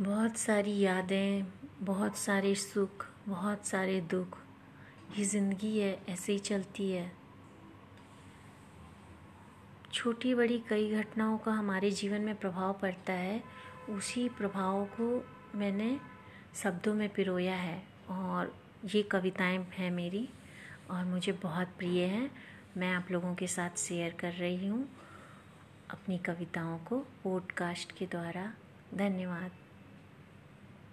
बहुत सारी यादें, बहुत सारे सुख, बहुत सारे दुख, ये ज़िंदगी है, ऐसे ही चलती है। छोटी बड़ी कई घटनाओं का हमारे जीवन में प्रभाव पड़ता है, उसी प्रभाव को मैंने शब्दों में पिरोया है और ये कविताएँ हैं मेरी और मुझे बहुत प्रिय हैं। मैं आप लोगों के साथ शेयर कर रही हूँ अपनी कविताओं को पॉडकास्ट के द्वारा। धन्यवाद।